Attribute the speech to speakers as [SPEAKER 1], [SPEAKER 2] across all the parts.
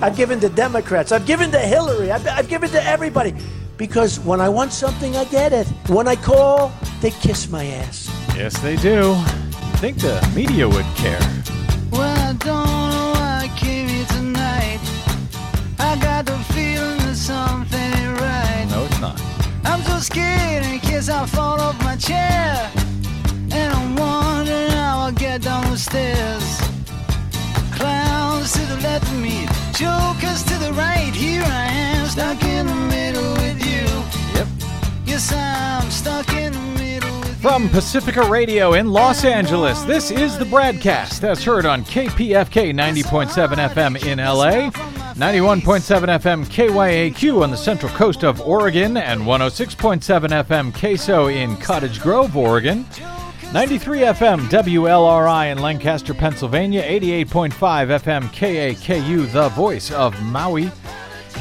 [SPEAKER 1] I've given to Democrats. I've given to Hillary. I've, I've given to everybody. Because when I want something, I get it. When I call, they kiss my ass.
[SPEAKER 2] Yes, they do. I think the media would care.
[SPEAKER 3] Well, I don't know why I came here tonight. I got the feeling that something ain't right.
[SPEAKER 2] No, it's not.
[SPEAKER 3] I'm so scared in case I fall off my chair. And I'm wondering how I'll get down the stairs. Clowns to the left of me, jokers to the right. Here I am, stuck in the middle with you.
[SPEAKER 2] Yep.
[SPEAKER 3] Yes, I'm stuck in the middle
[SPEAKER 2] From Pacifica Radio in Los Angeles, this is the BradCast that's heard on KPFK 90.7 FM in LA, 91.7 FM KYAQ on the central coast of Oregon, and 106.7 FM KSO in Cottage Grove, Oregon. 93 FM WLRI in Lancaster, Pennsylvania, 88.5 FM KAKU, the voice of Maui.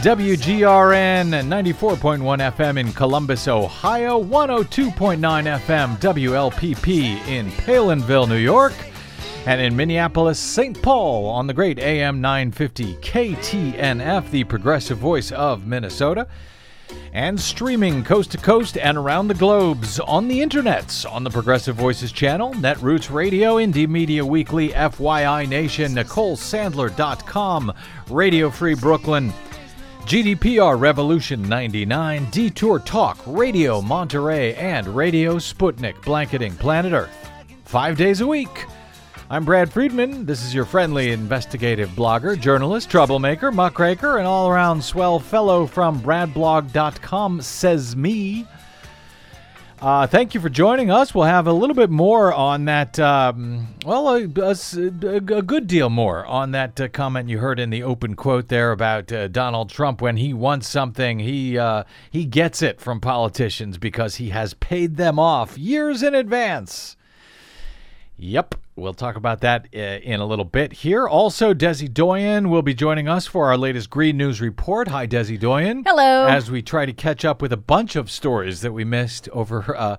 [SPEAKER 2] WGRN 94.1 FM in Columbus, Ohio, 102.9 FM WLPP in Palenville, New York, and in Minneapolis, St. Paul on the great AM 950 KTNF, the progressive voice of Minnesota, and streaming coast to coast and around the globes on the internets on the Progressive Voices channel, Netroots Radio, Indie Media Weekly, FYI Nation, NicoleSandler.com, Radio Free Brooklyn. GDPR Revolution 99, Detour Talk, Radio Monterey, and Radio Sputnik, blanketing planet Earth. Five days a week. I'm Brad Friedman. This is your friendly investigative blogger, journalist, troublemaker, muckraker, and all around swell fellow from BradBlog.com, says me. Uh, thank you for joining us. We'll have a little bit more on that. Um, well, a, a, a good deal more on that uh, comment you heard in the open quote there about uh, Donald Trump. When he wants something, he uh, he gets it from politicians because he has paid them off years in advance. Yep, we'll talk about that uh, in a little bit here. Also, Desi Doyen will be joining us for our latest Green News Report. Hi, Desi Doyen.
[SPEAKER 4] Hello.
[SPEAKER 2] As we try to catch up with a bunch of stories that we missed over uh,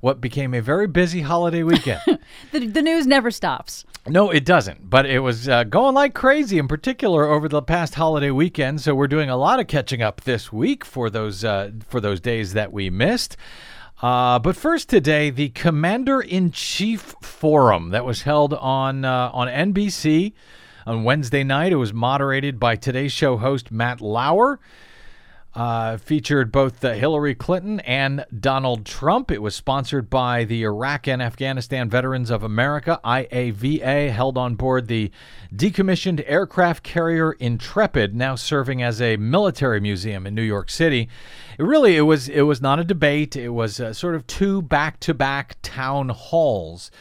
[SPEAKER 2] what became a very busy holiday weekend.
[SPEAKER 4] The, the news never stops.
[SPEAKER 2] no, it doesn't, but it was uh, going like crazy, in particular over the past holiday weekend. So we're doing a lot of catching up this week for those uh, for those days that we missed. Uh, but first today, the Commander in Chief Forum that was held on uh, on NBC on Wednesday night. It was moderated by today's show host Matt Lauer. Uh, featured both uh, Hillary Clinton and Donald Trump. It was sponsored by the Iraq and Afghanistan Veterans of America, IAVA, held on board the decommissioned aircraft carrier Intrepid, now serving as a military museum in New York City. It really, it was it was not a debate. It was uh, sort of two back-to-back town halls.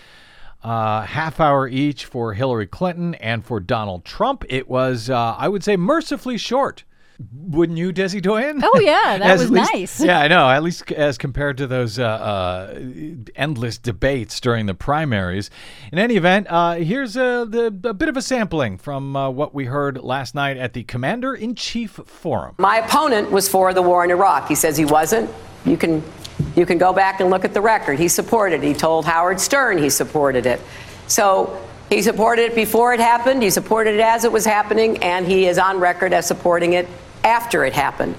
[SPEAKER 2] Uh, half hour each for Hillary Clinton and for Donald Trump. It was, uh, I would say, mercifully short. Wouldn't you, Desi Doyen?
[SPEAKER 4] Oh, yeah, that was
[SPEAKER 2] least-
[SPEAKER 4] nice.
[SPEAKER 2] Yeah, I know. At least as compared to those uh, uh, endless debates during the primaries. In any event, uh, here's a, the, a bit of a sampling from uh, what we heard last night at the Commander in Chief Forum.
[SPEAKER 5] My opponent was for the war in Iraq. He says he wasn't. You can, you can go back and look at the record. He supported it. He told Howard Stern he supported it. So he supported it before it happened, he supported it as it was happening, and he is on record as supporting it after it happened.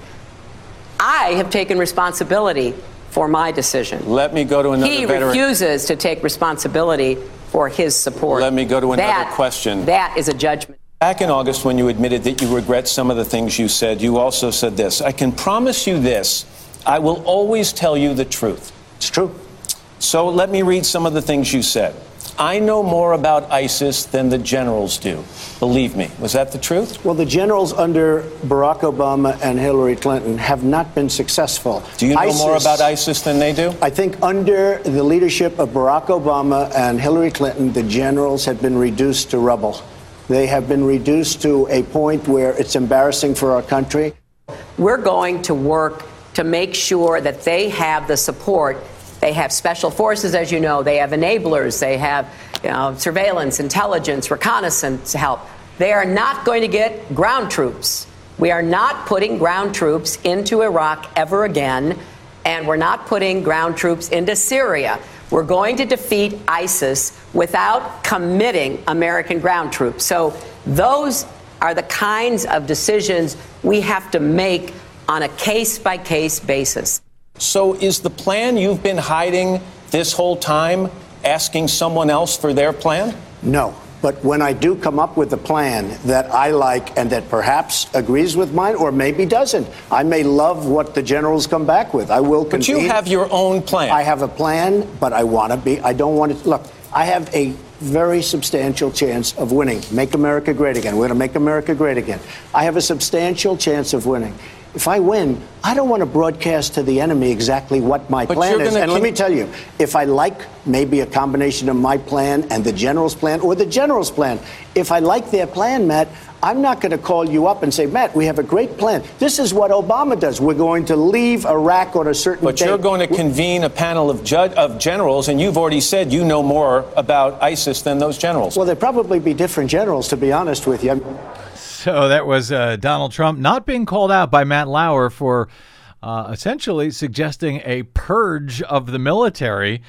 [SPEAKER 5] I have taken responsibility for my decision.
[SPEAKER 6] Let me go to another question.
[SPEAKER 5] He
[SPEAKER 6] veteran.
[SPEAKER 5] refuses to take responsibility for his support.
[SPEAKER 6] Let me go to another
[SPEAKER 5] That-
[SPEAKER 6] question.
[SPEAKER 5] That is a judgment.
[SPEAKER 6] Back in August, when you admitted that you regret some of the things you said, you also said this I can promise you this I will always tell you the truth. It's true. So let me read some of the things you said. I know more about ISIS than the generals do. Believe me. Was that the truth?
[SPEAKER 7] Well, the generals under Barack Obama and Hillary Clinton have not been successful.
[SPEAKER 6] Do you know more about ISIS than they do?
[SPEAKER 7] I think under the leadership of Barack Obama and Hillary Clinton, the generals have been reduced to rubble. They have been reduced to a point where it's embarrassing for our country.
[SPEAKER 5] We're going to work to make sure that they have the support. They have special forces, as you know. They have enablers. They have you know, surveillance, intelligence, reconnaissance help. They are not going to get ground troops. We are not putting ground troops into Iraq ever again, and we're not putting ground troops into Syria. We're going to defeat ISIS without committing American ground troops. So those are the kinds of decisions we have to make on a case by case basis.
[SPEAKER 6] So, is the plan you've been hiding this whole time asking someone else for their plan?
[SPEAKER 7] No. But when I do come up with a plan that I like and that perhaps agrees with mine or maybe doesn't, I may love what the generals come back with. I will
[SPEAKER 6] But you have your own plan.
[SPEAKER 7] I have a plan, but I want to be, I don't want to, look, I have a very substantial chance of winning. Make America great again. We're going to make America great again. I have a substantial chance of winning. If I win, I don't want to broadcast to the enemy exactly what my
[SPEAKER 6] But
[SPEAKER 7] plan is. And let me tell you, if I like maybe a combination of my plan and the general's plan or the general's plan, if I like their plan, Matt, I'm not going to call you up and say, Matt, we have a great plan. This is what Obama does. We're going to leave Iraq on a certain
[SPEAKER 6] But
[SPEAKER 7] date.
[SPEAKER 6] you're going to convene a panel of judge of generals, and you've already said you know more about ISIS than those generals.
[SPEAKER 7] Well, there'd probably be different generals, to be honest with you.
[SPEAKER 2] So that was uh, Donald Trump not being called out by Matt Lauer for uh, essentially suggesting a purge of the military,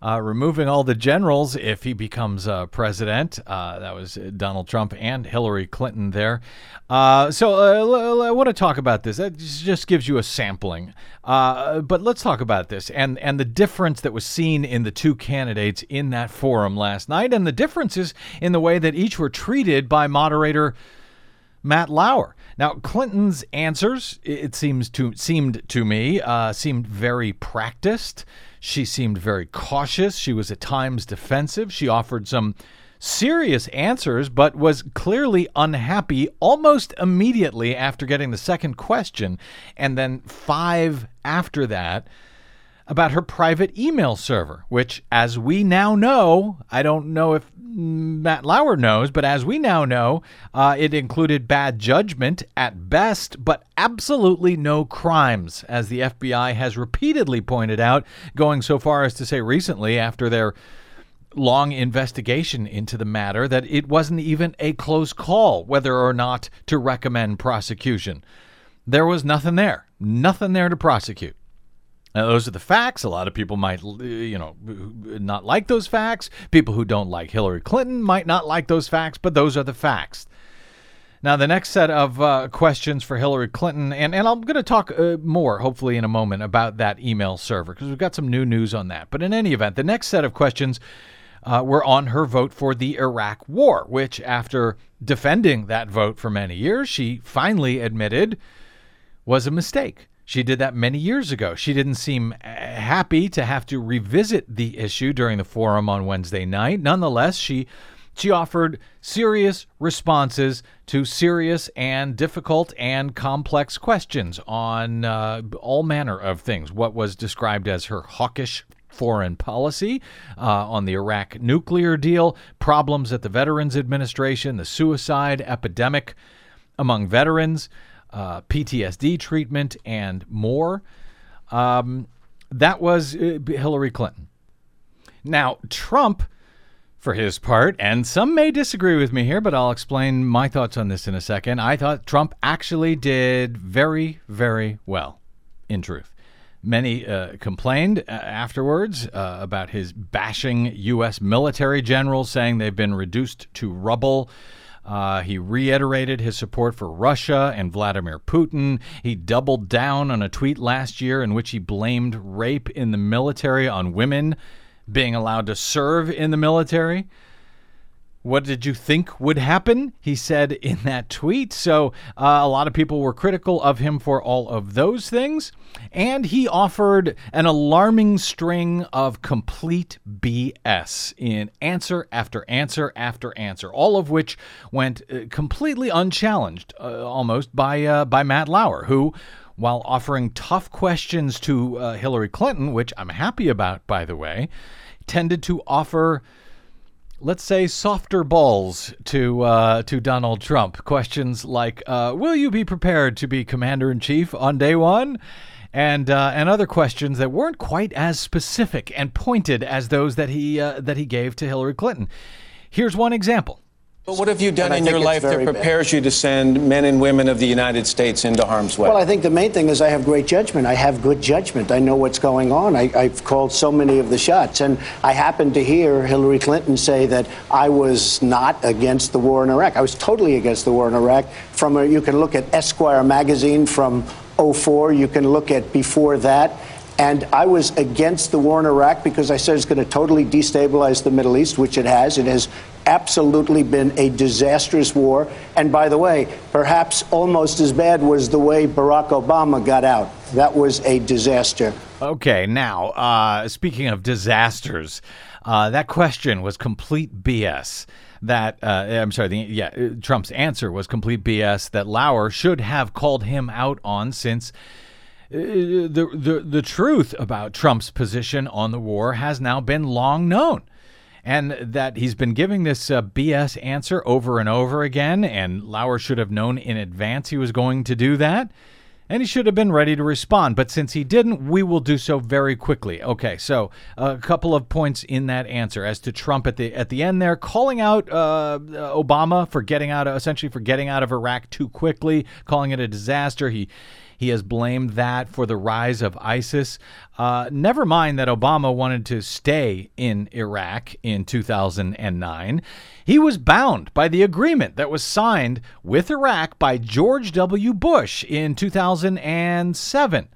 [SPEAKER 2] uh, removing all the generals if he becomes uh, president. Uh, that was Donald Trump and Hillary Clinton there. Uh, so uh, I want to talk about this. That just gives you a sampling. Uh, but let's talk about this and, and the difference that was seen in the two candidates in that forum last night, and the differences in the way that each were treated by moderator. Matt Lauer. Now, Clinton's answers, it seems to seemed to me, uh, seemed very practiced. She seemed very cautious. She was at times defensive. She offered some serious answers, but was clearly unhappy almost immediately after getting the second question, and then five after that about her private email server, which, as we now know, I don't know if Matt Lauer knows, but as we now know, uh, it included bad judgment at best, but absolutely no crimes, as the FBI has repeatedly pointed out, going so far as to say recently, after their long investigation into the matter, that it wasn't even a close call whether or not to recommend prosecution. There was nothing there, nothing there to prosecute. Now, those are the facts. A lot of people might, you know, not like those facts. People who don't like Hillary Clinton might not like those facts, but those are the facts. Now, the next set of uh, questions for Hillary Clinton, and, and I'm going to talk uh, more, hopefully, in a moment about that email server because we've got some new news on that. But in any event, the next set of questions uh, were on her vote for the Iraq War, which, after defending that vote for many years, she finally admitted was a mistake. She did that many years ago. She didn't seem uh, happy to have to revisit the issue during the forum on Wednesday night. Nonetheless, she she offered serious responses to serious and difficult and complex questions on uh, all manner of things. What was described as her hawkish foreign policy uh, on the Iran nuclear deal, problems at the Veterans Administration, the suicide epidemic among veterans uh, PTSD treatment, and more. Um, that was uh, Hillary Clinton. Now, Trump, for his part, and some may disagree with me here, but I'll explain my thoughts on this in a second. I thought Trump actually did very, very well, in truth. Many uh, complained uh, afterwards uh, about his bashing U.S. military generals, saying they've been reduced to rubble. Uh, he reiterated his support for Russia and Vladimir Putin. He doubled down on a tweet last year in which he blamed rape in the military on women being allowed to serve in the military. What did you think would happen? He said in that tweet. So, uh, a lot of people were critical of him for all of those things. And he offered an alarming string of complete BS in answer after answer after answer, all of which went uh, completely unchallenged, uh, almost by, uh, by Matt Lauer, who, while offering tough questions to uh, Hillary Clinton, which I'm happy about, by the way, tended to offer let's say softer balls to uh, to Donald Trump. Questions like, uh, "Will you be prepared to be commander in chief on day one?" And uh, and other questions that weren't quite as specific and pointed as those that he uh, that he gave to Hillary Clinton. Here's one example.
[SPEAKER 6] But what have you done
[SPEAKER 7] And
[SPEAKER 6] in your life that
[SPEAKER 7] very bad.
[SPEAKER 6] prepares you to send men and women of the United States into harm's way?
[SPEAKER 7] Well, I think the main thing is I have great judgment. I have good judgment. I know what's going on. I, I've called so many of the shots. And I happened to hear Hillary Clinton say that I was not against the war in Iraq. I was totally against the war in Iraq. From a, you can look at Esquire magazine from 04. You can look at before that. And I was against the war in Iraq because I said it's going to totally destabilize the Middle East, which it has. It has absolutely been a disastrous war. And by the way, perhaps almost as bad was the way Barack Obama got out. That was a disaster.
[SPEAKER 2] Okay, now, uh, speaking of disasters, uh, that question was complete BS. That, uh, I'm sorry, the, yeah, uh, Trump's answer was complete BS that Lauer should have called him out on since. uh, The, the the truth about Trump's position on the war has now been long known, and that he's been giving this uh, BS answer over and over again. And Lauer should have known in advance he was going to do that and he should have been ready to respond. But since he didn't, we will do so very quickly. Okay, so a couple of points in that answer as to Trump at the at the end there, calling out uh, Obama for getting out, essentially for getting out of Iraq too quickly, calling it a disaster. He he has blamed that for the rise of ISIS. Uh, never mind that Obama wanted to stay in Iraq in 2009. He was bound by the agreement that was signed with Iraq by George W. Bush in 2007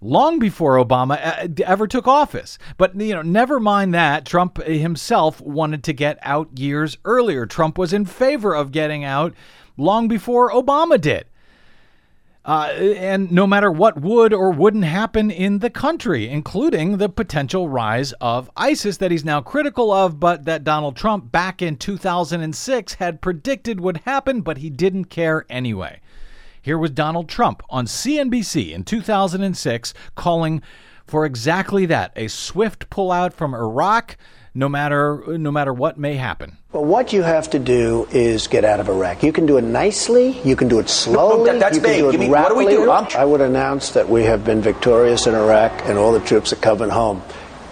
[SPEAKER 2] long before Obama uh, ever took office. But you know, never mind that Trump himself wanted to get out years earlier. Trump was in favor of getting out long before Obama did. Uh, and no matter what would or wouldn't happen in the country, including the potential rise of ISIS that he's now critical of, but that Donald Trump back in 2006 had predicted would happen, but he didn't care anyway. Here was Donald Trump on CNBC in 2006 calling for exactly that a swift pullout from Iraq, no matter, no matter what may happen.
[SPEAKER 7] Well, what you have to do is get out of Iraq. You can do it nicely. You can do it slowly.
[SPEAKER 8] that- that's
[SPEAKER 7] you can
[SPEAKER 8] vague.
[SPEAKER 7] do it
[SPEAKER 8] Give me- what do we do? I'm-
[SPEAKER 7] would announce that we have been victorious in Iraq and all the troops are coming home.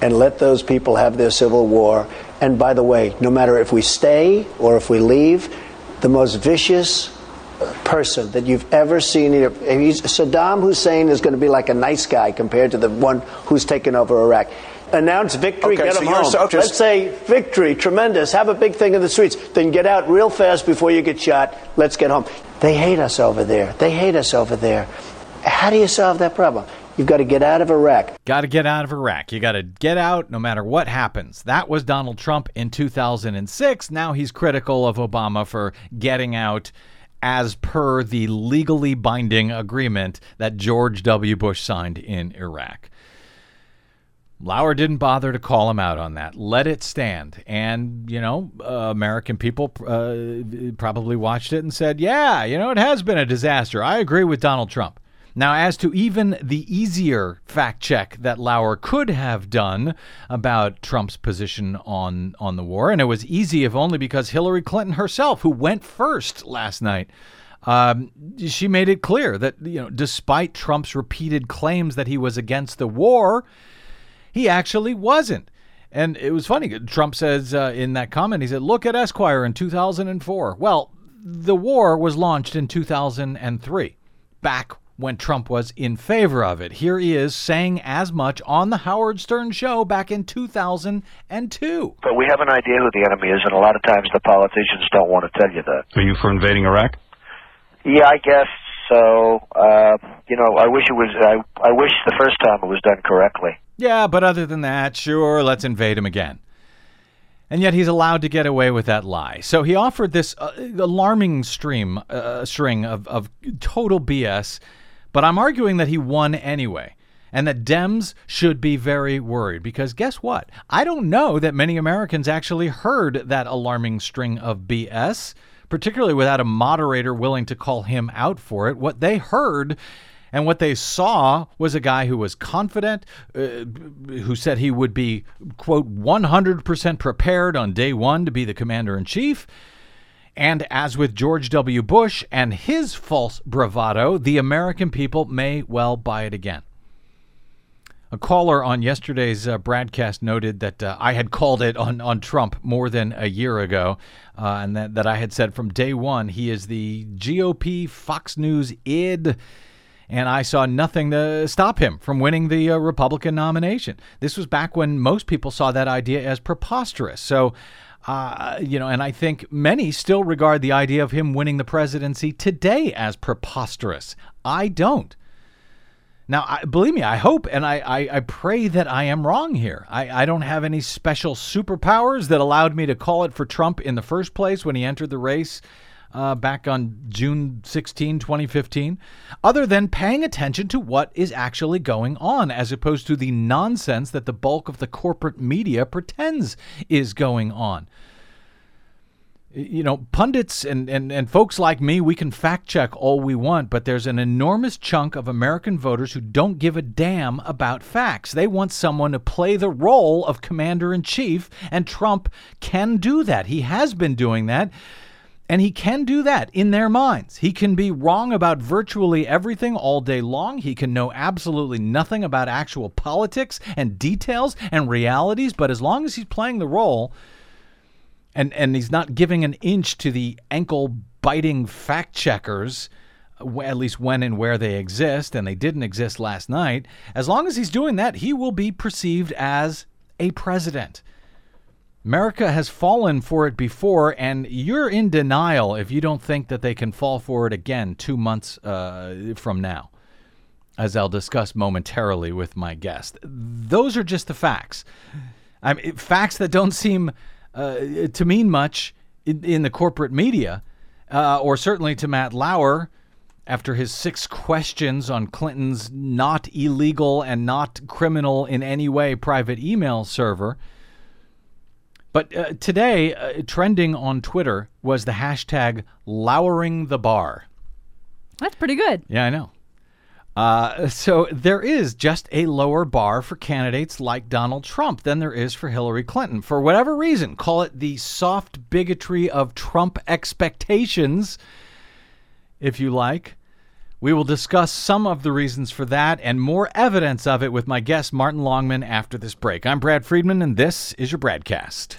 [SPEAKER 7] And let those people have their civil war. And by the way, no matter if we stay or if we leave, the most vicious uh, person that you've ever seen. He's, Saddam Hussein is going to be like a nice guy compared to the one who's taken over Iraq. Announce victory,
[SPEAKER 8] Okay,
[SPEAKER 7] get
[SPEAKER 8] so
[SPEAKER 7] him
[SPEAKER 8] you're
[SPEAKER 7] home.
[SPEAKER 8] so-
[SPEAKER 7] Let's say victory, tremendous. Have a big thing in the streets. Then get out real fast before you get shot. Let's get home. They hate us over there. They hate us over there. How do you solve that problem? You've got to get out of Iraq.
[SPEAKER 2] Got to get out of Iraq. You got to get out no matter what happens. That was Donald Trump in 2006. Now he's critical of Obama for getting out as per the legally binding agreement that George W. Bush signed in Iraq. Lauer didn't bother to call him out on that. Let it stand. And, you know, uh, American people uh, probably watched it and said, yeah, you know, it has been a disaster. I agree with Donald Trump. Now, as to even the easier fact check that Lauer could have done about Trump's position on, on the war, and it was easy if only because Hillary Clinton herself, who went first last night, um, she made it clear that, you know, despite Trump's repeated claims that he was against the war, he actually wasn't. And it was funny. Trump says uh, in that comment, he said, Look at Esquire in 2004. Well, the war was launched in 2003, back when Trump was in favor of it. Here he is saying as much on the Howard Stern show back in 2002.
[SPEAKER 9] But we have an idea who the enemy is, and a lot of times the politicians don't want to tell you that.
[SPEAKER 10] Are you for invading Iraq?
[SPEAKER 9] Yeah, I guess so. Uh, you know, I wish it was. I, I wish the first time it was done correctly.
[SPEAKER 2] Yeah, but other than that, sure, let's invade him again. And yet he's allowed to get away with that lie. So he offered this uh, alarming stream, uh, string of, of total BS, but I'm arguing that he won anyway. And that Dems should be very worried because guess what? I don't know that many Americans actually heard that alarming string of BS, particularly without a moderator willing to call him out for it. What they heard and what they saw was a guy who was confident, uh, who said he would be, quote, 100% prepared on day one to be the commander in chief. And as with George W. Bush and his false bravado, the American people may well buy it again. A caller on yesterday's uh, broadcast noted that uh, I had called it on, on Trump more than a year ago, uh, and that, that I had said from day one he is the GOP Fox News id and I saw nothing to stop him from winning the uh, Republican nomination. This was back when most people saw that idea as preposterous. So, uh, you know, and I think many still regard the idea of him winning the presidency today as preposterous. I don't. Now, I, believe me, I hope and I, I, I, pray that I am wrong here. I, I don't have any special superpowers that allowed me to call it for Trump in the first place when he entered the race uh, back on June 16, 2015, other than paying attention to what is actually going on, as opposed to the nonsense that the bulk of the corporate media pretends is going on. You know, pundits and, and, and folks like me, we can fact check all we want, but there's an enormous chunk of American voters who don't give a damn about facts. They want someone to play the role of commander in chief, and Trump can do that. He has been doing that. And he can do that in their minds. He can be wrong about virtually everything all day long. He can know absolutely nothing about actual politics and details and realities. But as long as he's playing the role and, and he's not giving an inch to the ankle biting fact checkers, at least when and where they exist, and they didn't exist last night, as long as he's doing that, he will be perceived as a president. America has fallen for it before, and you're in denial if you don't think that they can fall for it again two months uh, from now, as I'll discuss momentarily with my guest. Those are just the facts. I mean, facts that don't seem uh, to mean much in, in the corporate media, uh, or certainly to Matt Lauer after his six questions on Clinton's not illegal and not criminal in any way private email server. But uh, today, uh, trending on Twitter was the hashtag lowering the bar.
[SPEAKER 4] That's pretty good.
[SPEAKER 2] Yeah, I know. Uh, so there is just a lower bar for candidates like Donald Trump than there is for Hillary Clinton. For whatever reason, call it the soft bigotry of Trump expectations, if you like. We will discuss some of the reasons for that and more evidence of it with my guest, Martin Longman, after this break. I'm Brad Friedman, and this is your BradCast.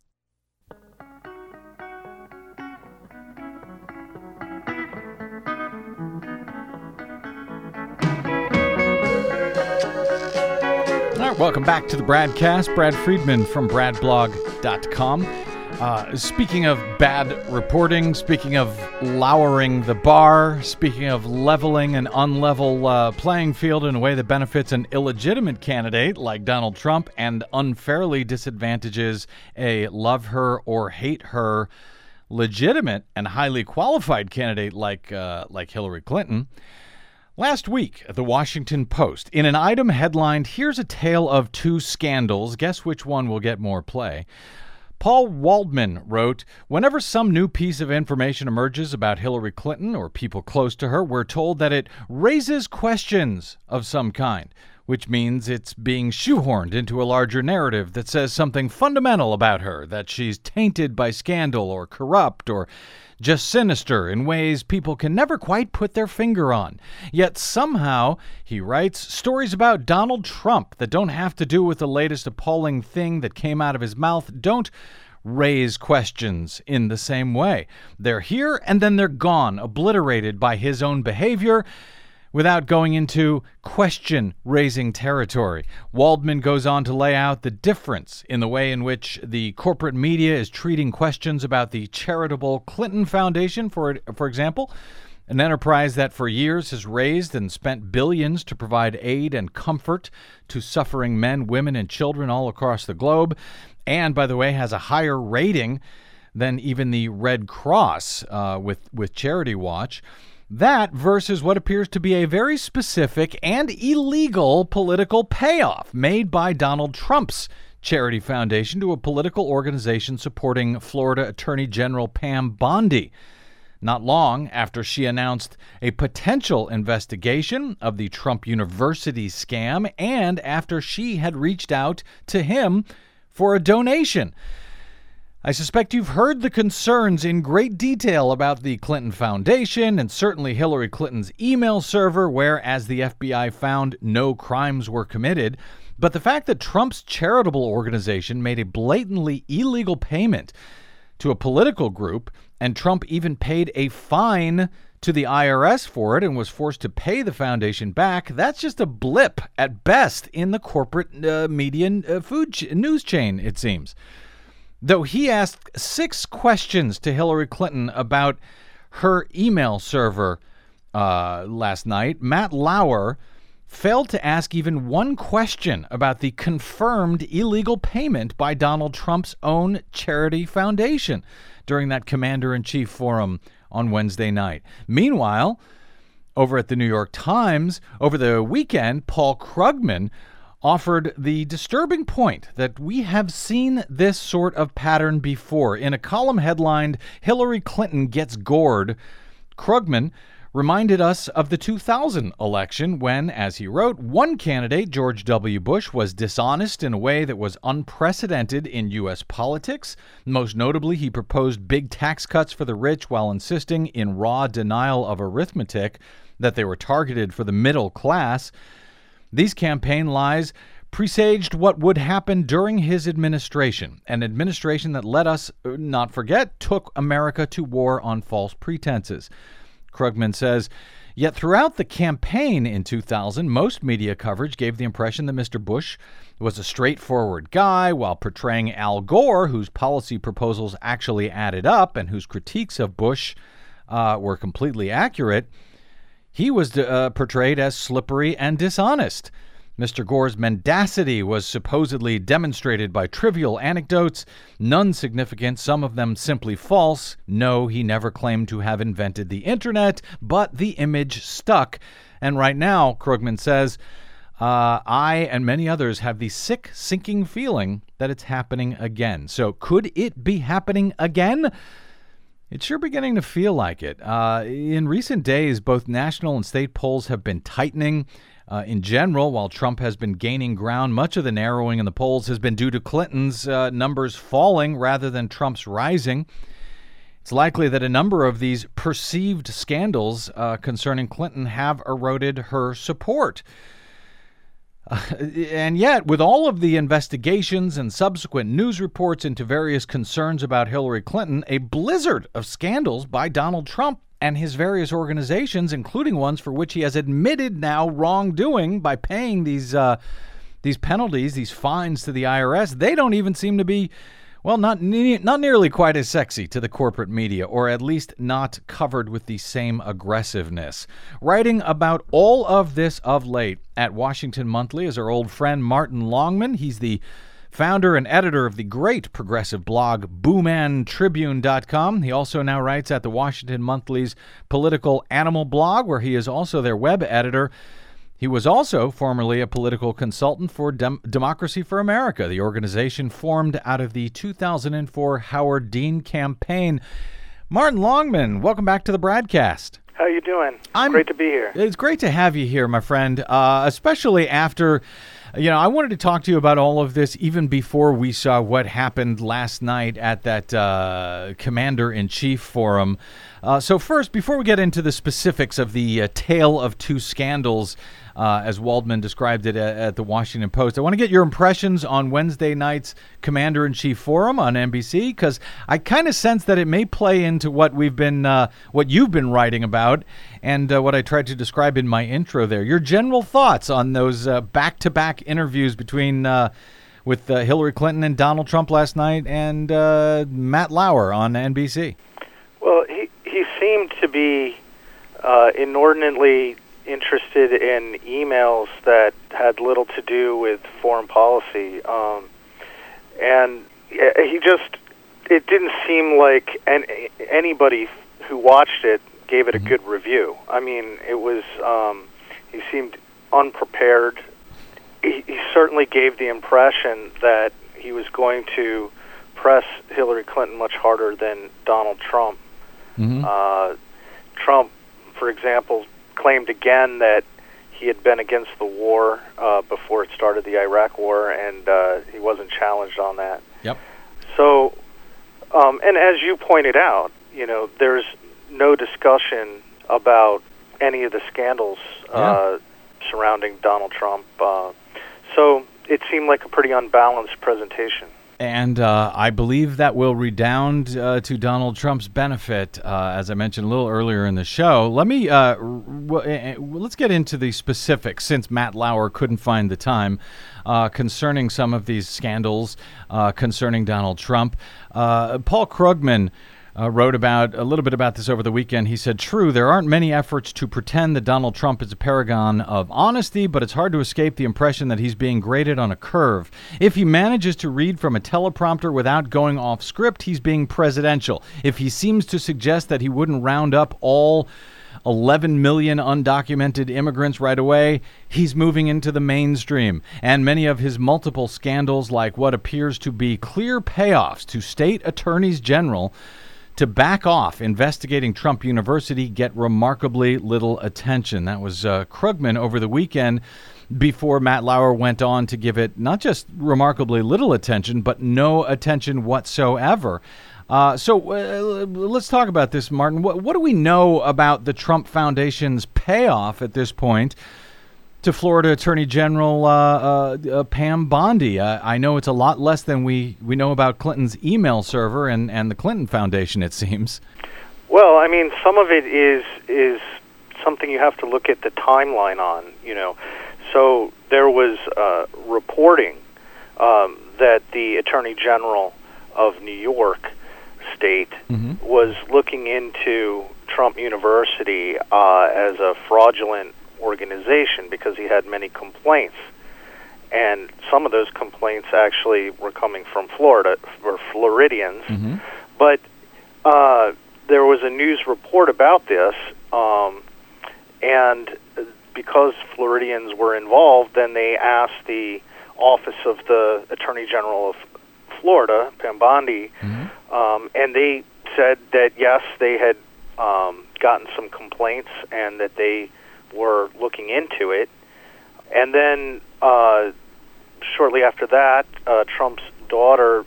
[SPEAKER 2] Welcome back to the Bradcast. Brad Friedman from BradBlog.com. Uh, speaking of bad reporting, speaking of lowering the bar, speaking of leveling an unlevel uh, playing field in a way that benefits an illegitimate candidate like Donald Trump and unfairly disadvantages a love her or hate her legitimate and highly qualified candidate like uh, like Hillary Clinton. Last week, the Washington Post, in an item headlined, Here's a Tale of Two Scandals, guess which one will get more play? Paul Waldman wrote Whenever some new piece of information emerges about Hillary Clinton or people close to her, we're told that it raises questions of some kind, which means it's being shoehorned into a larger narrative that says something fundamental about her, that she's tainted by scandal or corrupt or just sinister in ways people can never quite put their finger on. Yet somehow, he writes, stories about Donald Trump that don't have to do with the latest appalling thing that came out of his mouth don't raise questions in the same way. They're here and then they're gone, obliterated by his own behavior without going into question raising territory. Waldman goes on to lay out the difference in the way in which the corporate media is treating questions about the charitable Clinton Foundation, for, for example. An enterprise that for years has raised and spent billions to provide aid and comfort to suffering men, women, and children all across the globe. And, by the way, has a higher rating than even the Red Cross uh, with, with Charity Watch. That versus what appears to be a very specific and illegal political payoff made by Donald Trump's charity foundation to a political organization supporting Florida Attorney General Pam Bondi. Not long after she announced a potential investigation of the Trump University scam, and after she had reached out to him for a donation. I suspect you've heard the concerns in great detail about the Clinton Foundation and certainly Hillary Clinton's email server, where, as the FBI found, no crimes were committed. But the fact that Trump's charitable organization made a blatantly illegal payment to a political group, and Trump even paid a fine to the IRS for it and was forced to pay the foundation back, that's just a blip at best in the corporate uh, media uh, food ch- news chain, it seems. Though he asked six questions to Hillary Clinton about her email server uh, last night, Matt Lauer failed to ask even one question about the confirmed illegal payment by Donald Trump's own charity foundation during that commander in chief forum on Wednesday night. Meanwhile, over at the New York Times, over the weekend, Paul Krugman offered the disturbing point that we have seen this sort of pattern before. In a column headlined, Hillary Clinton Gets Gored, Krugman reminded us of the 2000 election when, as he wrote, one candidate, George W. Bush, was dishonest in a way that was unprecedented in U.S. politics. Most notably, he proposed big tax cuts for the rich while insisting, in raw denial of arithmetic, that they were targeted for the middle class. These campaign lies presaged what would happen during his administration, an administration that, let us not forget, took America to war on false pretenses. Krugman says, Yet throughout the campaign in 2000, most media coverage gave the impression that Mr. Bush was a straightforward guy while portraying Al Gore, whose policy proposals actually added up and whose critiques of Bush uh, were completely accurate. He was uh, portrayed as slippery and dishonest. Mr. Gore's mendacity was supposedly demonstrated by trivial anecdotes, none significant, some of them simply false. No, he never claimed to have invented the internet, but the image stuck. And right now, Krugman says, uh, I and many others have the sick, sinking feeling that it's happening again. So, could it be happening again? It's sure beginning to feel like it. Uh, in recent days, both national and state polls have been tightening. Uh, in general, while Trump has been gaining ground, much of the narrowing in the polls has been due to Clinton's uh, numbers falling rather than Trump's rising. It's likely that a number of these perceived scandals uh, concerning Clinton have eroded her support. And yet, with all of the investigations and subsequent news reports into various concerns about Hillary Clinton, a blizzard of scandals by Donald Trump and his various organizations, including ones for which he has admitted now wrongdoing by paying these uh, these penalties, these fines to the IRS, they don't even seem to be, well, not ne- not nearly quite as sexy to the corporate media, or at least not covered with the same aggressiveness. Writing about all of this of late at Washington Monthly is our old friend Martin Longman. He's the founder and editor of the great progressive blog boomantribune.com. He also now writes at the Washington Monthly's political animal blog, where he is also their web editor. He was also formerly a political consultant for Dem- Democracy for America, the organization formed out of the 2004 Howard Dean campaign. Martin Longman, welcome back to the BradCast.
[SPEAKER 8] How you doing?
[SPEAKER 2] I'm
[SPEAKER 8] great to be here.
[SPEAKER 2] It's great to have you here, my friend. Uh, especially after, you know, I wanted to talk to you about all of this even before we saw what happened last night at that uh, Commander in Chief forum. Uh, so first, before we get into the specifics of the uh, tale of two scandals, uh, as Waldman described it at, at, the Washington Post. I want to get your impressions on Wednesday night's Commander in Chief Forum on NBC because I kind of sense that it may play into what we've been, uh, what you've been writing about, and uh, what I tried to describe in my intro there. Your general thoughts on those back to back interviews between. with Hillary Clinton and Donald Trump last night, and Matt Lauer on NBC.
[SPEAKER 8] Well, he he seemed to be uh, inordinately interested in emails that had little to do with foreign policy, um, and he just it didn't seem like an, anybody who watched it gave it a good review. I mean, it was um, he seemed unprepared. He, he certainly gave the impression that he was going to press Hillary Clinton much harder than Donald Trump.
[SPEAKER 2] Mhm.
[SPEAKER 8] Uh, Trump, for example, claimed again that he had been against the war uh, before it started, the Iraq War, and uh, he wasn't challenged on that.
[SPEAKER 2] Yep.
[SPEAKER 8] So, um, and as you pointed out, you know, there's no discussion about any of the scandals uh, surrounding Donald Trump. Uh, so it seemed like a pretty unbalanced presentation.
[SPEAKER 2] And uh, I believe that will redound uh, to Donald Trump's benefit, uh, as I mentioned a little earlier in the show. Let me uh, w- eh, eh, let's get into the specifics, since Matt Lauer couldn't find the time uh, concerning some of these scandals uh, concerning Donald Trump. Paul Krugman. Uh, wrote about a little bit about this over the weekend. He said, "True, there aren't many efforts to pretend that Donald Trump is a paragon of honesty, but it's hard to escape the impression that he's being graded on a curve. If he manages to read from a teleprompter without going off script, he's being presidential. If he seems to suggest that he wouldn't round up all 11 million undocumented immigrants right away, he's moving into the mainstream. And many of his multiple scandals, like what appears to be clear payoffs to state attorneys general to back off investigating Trump University, get remarkably little attention. That was uh, Krugman over the weekend before Matt Lauer went on to give it not just remarkably little attention, but no attention whatsoever. Uh, so uh, let's talk about this, Martin. What, what do we know about the Trump Foundation's payoff at this point to Florida Attorney General uh, uh, uh, Pam Bondi? I know it's a lot less than we, we know about Clinton's email server and, and the Clinton Foundation, it seems.
[SPEAKER 8] Well, I mean, some of it is is something you have to look at the timeline on. You know, so there was uh, reporting um, that the Attorney General of New York State was looking into Trump University uh, as a fraudulent organization because he had many complaints. And some of those complaints actually were coming from Florida, or Floridians. But uh, there was a news report about this, um, and because Floridians were involved, then they asked the office of the Attorney General of Florida, Pam Bondi, um, and they said that yes, they had um, gotten some complaints and that they were looking into it. And then uh, shortly after that, uh, Trump's daughter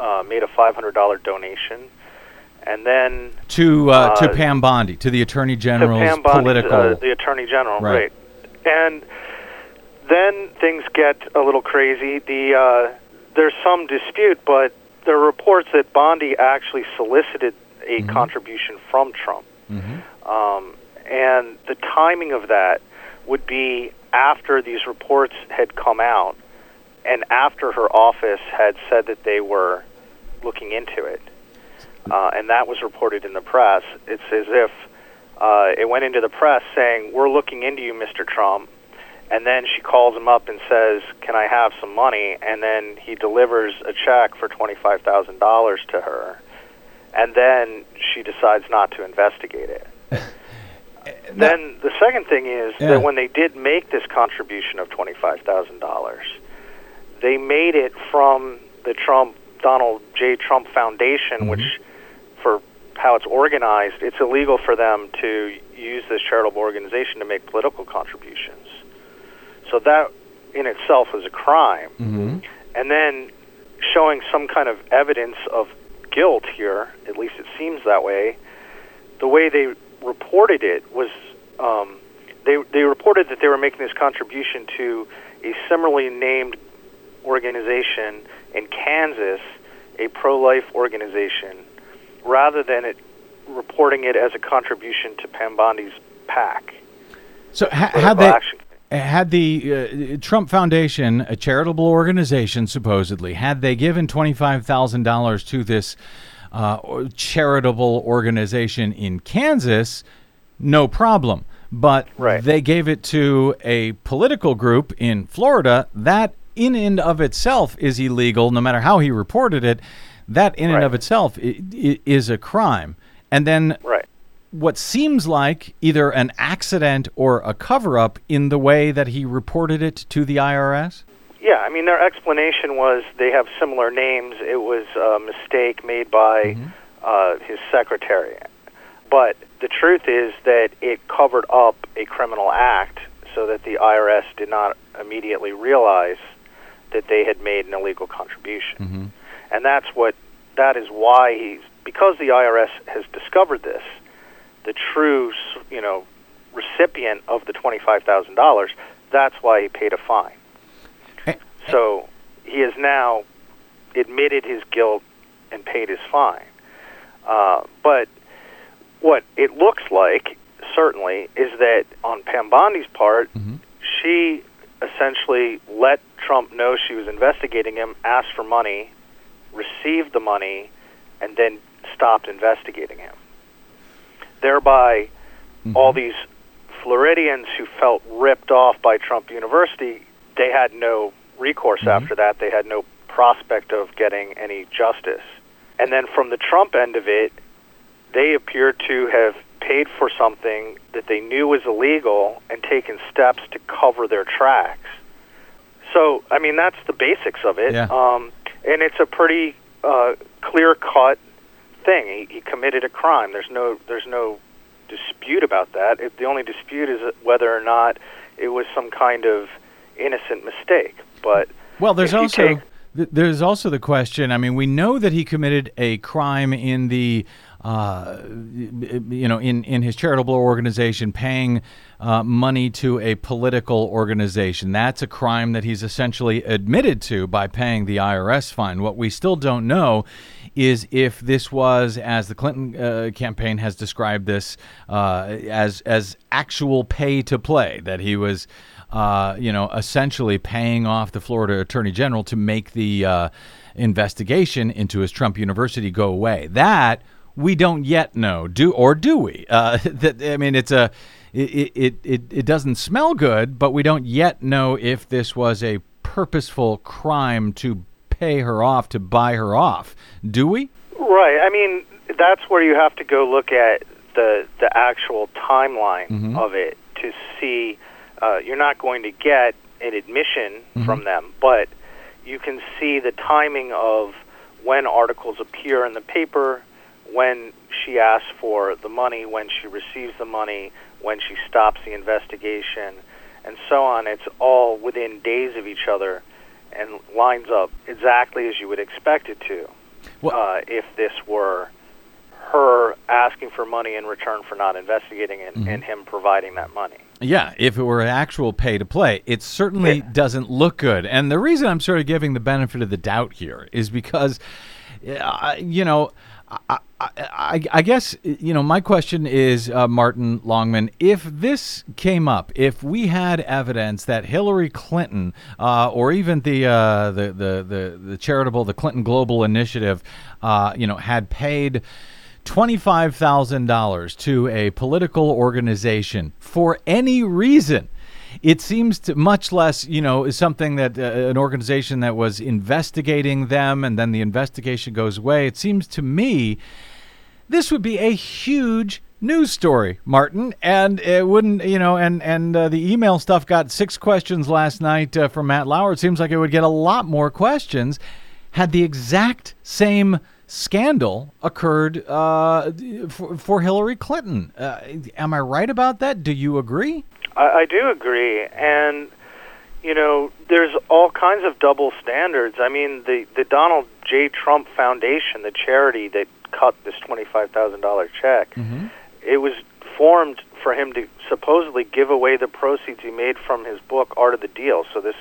[SPEAKER 8] uh, made a $500 donation. And then
[SPEAKER 2] To uh, to
[SPEAKER 8] Uh,
[SPEAKER 2] Pam Bondi, to the Attorney
[SPEAKER 8] to Pam Bondi,
[SPEAKER 2] political.
[SPEAKER 8] uh, the Attorney General,
[SPEAKER 2] Right.
[SPEAKER 8] right. And then things get a little crazy. The uh, there's some dispute, but there are reports that Bondi actually solicited a contribution from Trump, um, and the timing of that would be after these reports had come out, and after her office had said that they were looking into it, uh, and that was reported in the press. It's as if uh, it went into the press saying, "We're looking into you, Mr. Trump." And then she calls him up and says, "Can I have some money?" And then he delivers a check for twenty-five thousand dollars to her, and then she decides not to investigate it. then the second thing is
[SPEAKER 2] Yeah.
[SPEAKER 8] that when they did make this contribution of twenty-five thousand dollars, they made it from the Trump Donald J. Trump Foundation, mm-hmm. which, for how it's organized, it's illegal for them to use this charitable organization to make political contributions. So that in itself is a crime. Mm-hmm. And then showing some kind of evidence of guilt here, at least it seems that way, the way they reported it was um, they, they reported that they were making this contribution to a similarly named organization in Kansas, a pro life organization, rather than it reporting it as a contribution to Pam Bondi's PAC.
[SPEAKER 2] So ha- had they had the uh, Trump Foundation, a charitable organization, supposedly had they given twenty five thousand dollars to this uh, charitable organization in Kansas, no problem. But
[SPEAKER 8] Right.
[SPEAKER 2] they gave it to a political group in Florida. That in and of itself is illegal, no matter how he reported it. That in and of itself is a crime. And then
[SPEAKER 8] Right.
[SPEAKER 2] what seems like either an accident or a cover up in the way that he reported it to the IRS?
[SPEAKER 8] Yeah, I mean, their explanation was they have similar names. It was a mistake made by uh, his secretary. But the truth is that it covered up a criminal act so that the IRS did not immediately realize that they had made an illegal contribution. And that's what, that is why he's, because the IRS has discovered this, the true, you know, recipient of the $25,000, that's why he paid a fine. So he has now admitted his guilt and paid his fine. Uh, but what it looks like, certainly, is that on Pam Bondi's part, she essentially let Trump know she was investigating him, asked for money, received the money, and then stopped investigating him. Thereby, all these Floridians who felt ripped off by Trump University, they had no recourse after that. They had no prospect of getting any justice. And then from the Trump end of it, they appear to have paid for something that they knew was illegal and taken steps to cover their tracks. So, I mean, that's the basics of it.
[SPEAKER 2] Yeah.
[SPEAKER 8] Um, and it's a pretty uh, clear cut thing. He, he committed a crime. There's no there's no dispute about that. It, the only dispute is whether or not it was some kind of innocent mistake. But
[SPEAKER 2] Well, there's also
[SPEAKER 8] take-
[SPEAKER 2] th- there's also the question. I mean, we know that he committed a crime in the uh, you know in in his charitable organization, paying uh, money to a political organization. That's a crime that he's essentially admitted to by paying the IRS fine. What we still don't know is if this was, as the Clinton uh, campaign has described this, uh, as as actual pay to play. That he was uh, you know, essentially paying off the Florida Attorney General to make the uh, investigation into his Trump University go away. That we don't yet know, do or do we? Uh, that I mean, it's a it, it it it doesn't smell good, but we don't yet know if this was a purposeful crime to pay her off to buy her off. Do we?
[SPEAKER 8] Right. I mean, that's where you have to go look at the the actual timeline
[SPEAKER 2] Mm-hmm.
[SPEAKER 8] of it to see. Uh, you're not going to get an admission
[SPEAKER 2] Mm-hmm.
[SPEAKER 8] from them, but you can see the timing of when articles appear in the paper, when she asks for the money, when she receives the money, when she stops the investigation, and so on. It's all within days of each other and lines up exactly as you would expect it to
[SPEAKER 2] Well-
[SPEAKER 8] uh, if this were her asking for money in return for not investigating it and him providing that money.
[SPEAKER 2] Yeah, if it were actual pay to play, it certainly doesn't look good. And the reason I'm sort of giving the benefit of the doubt here is because, uh, you know, I, I, I, I guess, you know, my question is, uh, Martin Longman, if this came up, if we had evidence that Hillary Clinton uh, or even the, uh, the, the, the, the charitable, the Clinton Global Initiative, uh, you know, had paid $25,000 to a political organization for any reason. It seems to much less, you know, is something that uh, an organization that was investigating them and then the investigation goes away. It seems to me this would be a huge news story, Martin, and it wouldn't, you know, and and uh, the email stuff got six questions last night uh, from Matt Lauer. It seems like it would get a lot more questions had the exact same scandal occurred uh, for, for Hillary Clinton. Uh, am I right about that? Do you agree?
[SPEAKER 8] I, I do agree, and you know, there's all kinds of double standards. I mean, the the Donald J. Trump Foundation, the charity that cut this twenty-five thousand dollar check, it was formed for him to supposedly give away the proceeds he made from his book Art of the Deal. So this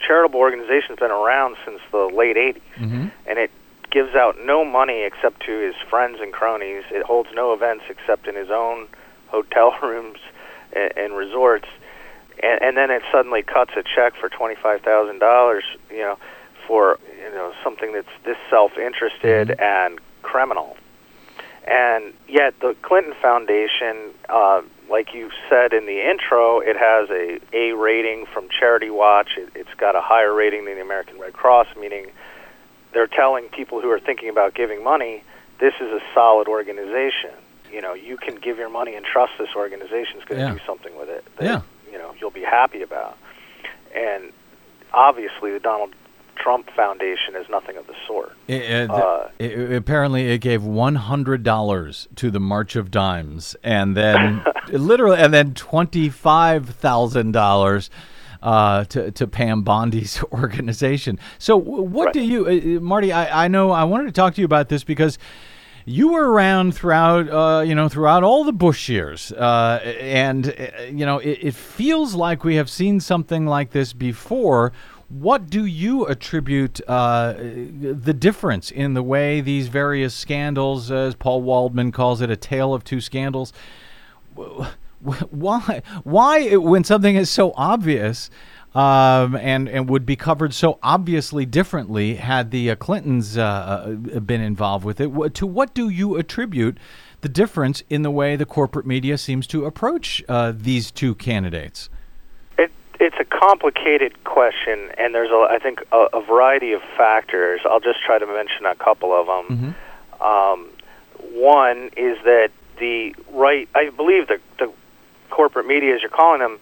[SPEAKER 8] charitable organization's been around since the late 80s, and it gives out no money except to his friends and cronies. It holds no events except in his own hotel rooms and, and resorts. And, and then it suddenly cuts a check for twenty five thousand dollars, you know, for you know something that's this self interested and criminal. And yet, the Clinton Foundation, uh, like you said in the intro, it has a A rating from Charity Watch. It, it's got a higher rating than the American Red Cross, meaning they're telling people who are thinking about giving money, this is a solid organization. you know, you can give your money and trust this organization is going to
[SPEAKER 2] Yeah.
[SPEAKER 8] do something with it that
[SPEAKER 2] Yeah.
[SPEAKER 8] you know you'll be happy about. And obviously, the Donald Trump Foundation is nothing of the sort.
[SPEAKER 2] It, it-
[SPEAKER 8] Uh,
[SPEAKER 2] it- apparently, it gave one hundred dollars to the March of Dimes, and then literally, and then twenty five thousand dollars uh, to to Pam Bondi's organization. So, what do you, uh, uh, Marty? I, I know I wanted to talk to you about this because. You were around throughout, uh, you know, throughout all the Bush years, uh, and uh, you know, it, it feels like we have seen something like this before. What do you attribute uh, the difference in the way these various scandals, as Paul Waldman calls it, a tale of two scandals? Wh- wh- Why? Why, when something is so obvious um, and and would be covered so obviously differently had the uh, Clintons uh, uh, been involved with it? To what do you attribute the difference in the way the corporate media seems to approach uh, these two candidates?
[SPEAKER 8] It, it's a complicated question, and there's, a, I think, a, a variety of factors. I'll just try to mention a couple of them. Um, one is that the right, I believe the, the corporate media, as you're calling them,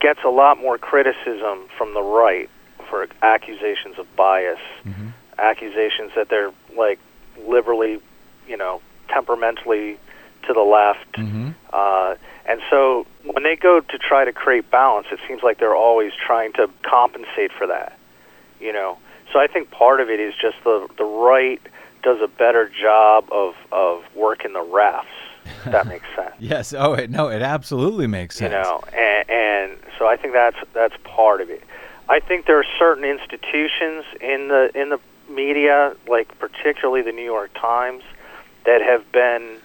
[SPEAKER 8] gets a lot more criticism from the right for accusations of bias, accusations that they're like liberally, you know, temperamentally to the left. Uh, and so when they go to try to create balance, it seems like they're always trying to compensate for that. You know, so I think part of it is just the the right does a better job of of working the refs. That makes sense.
[SPEAKER 2] Yes. Oh, it, no, it absolutely makes sense.
[SPEAKER 8] You know, and, and so I think that's that's part of it. I think there are certain institutions in the in the media, like particularly the New York Times, that have been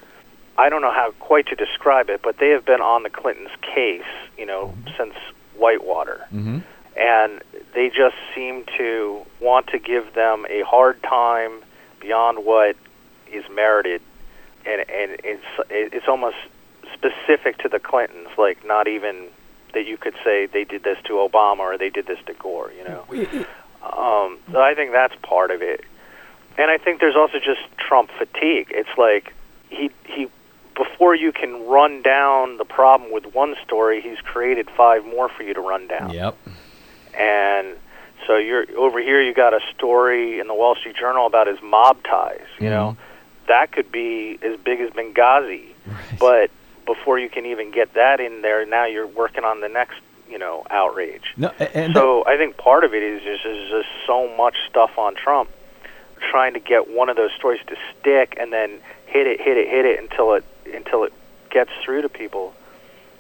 [SPEAKER 8] I don't know how quite to describe it, but they have been on the Clintons' case, you know, since Whitewater.
[SPEAKER 2] Mm-hmm.
[SPEAKER 8] And they just seem to want to give them a hard time beyond what is merited and and it's it's almost specific to the Clintons, like not even that you could say they did this to Obama or they did this to Gore, you know. Um, so I think that's part of it, and I think there's also just Trump fatigue. It's like he he before you can run down the problem with one story, he's created five more for you to run down
[SPEAKER 2] Yep.
[SPEAKER 8] and so you're over here. You got a story in the Wall Street Journal about his mob ties. You know, that could be as big as Benghazi, but before you can even get that in there, now you're working on the next, you know, outrage.
[SPEAKER 2] No, and
[SPEAKER 8] so I think part of it is just, is just so much stuff on Trump, trying to get one of those stories to stick and then hit it, hit it, hit it until it until it gets through to people.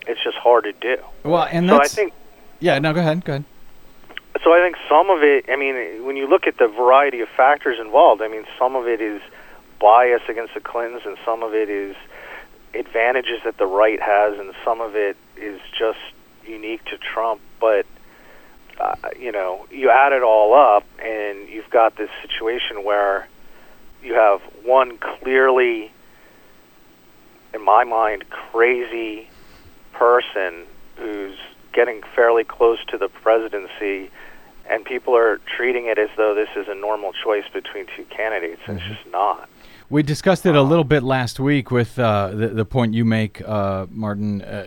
[SPEAKER 8] It's just hard to do.
[SPEAKER 2] well, and
[SPEAKER 8] so I think
[SPEAKER 2] yeah. No, go ahead. Go ahead.
[SPEAKER 8] so I think some of it, I mean, when you look at the variety of factors involved, I mean, some of it is bias against the Clintons, and some of it is advantages that the right has, and some of it is just unique to Trump. But uh, you know, you add it all up, and you've got this situation where you have one clearly, in my mind, crazy person who's getting fairly close to the presidency, and people are treating it as though this is a normal choice between two candidates. and It's just not.
[SPEAKER 2] We discussed it a little bit last week with uh, the, the point you make, uh, Martin. Uh,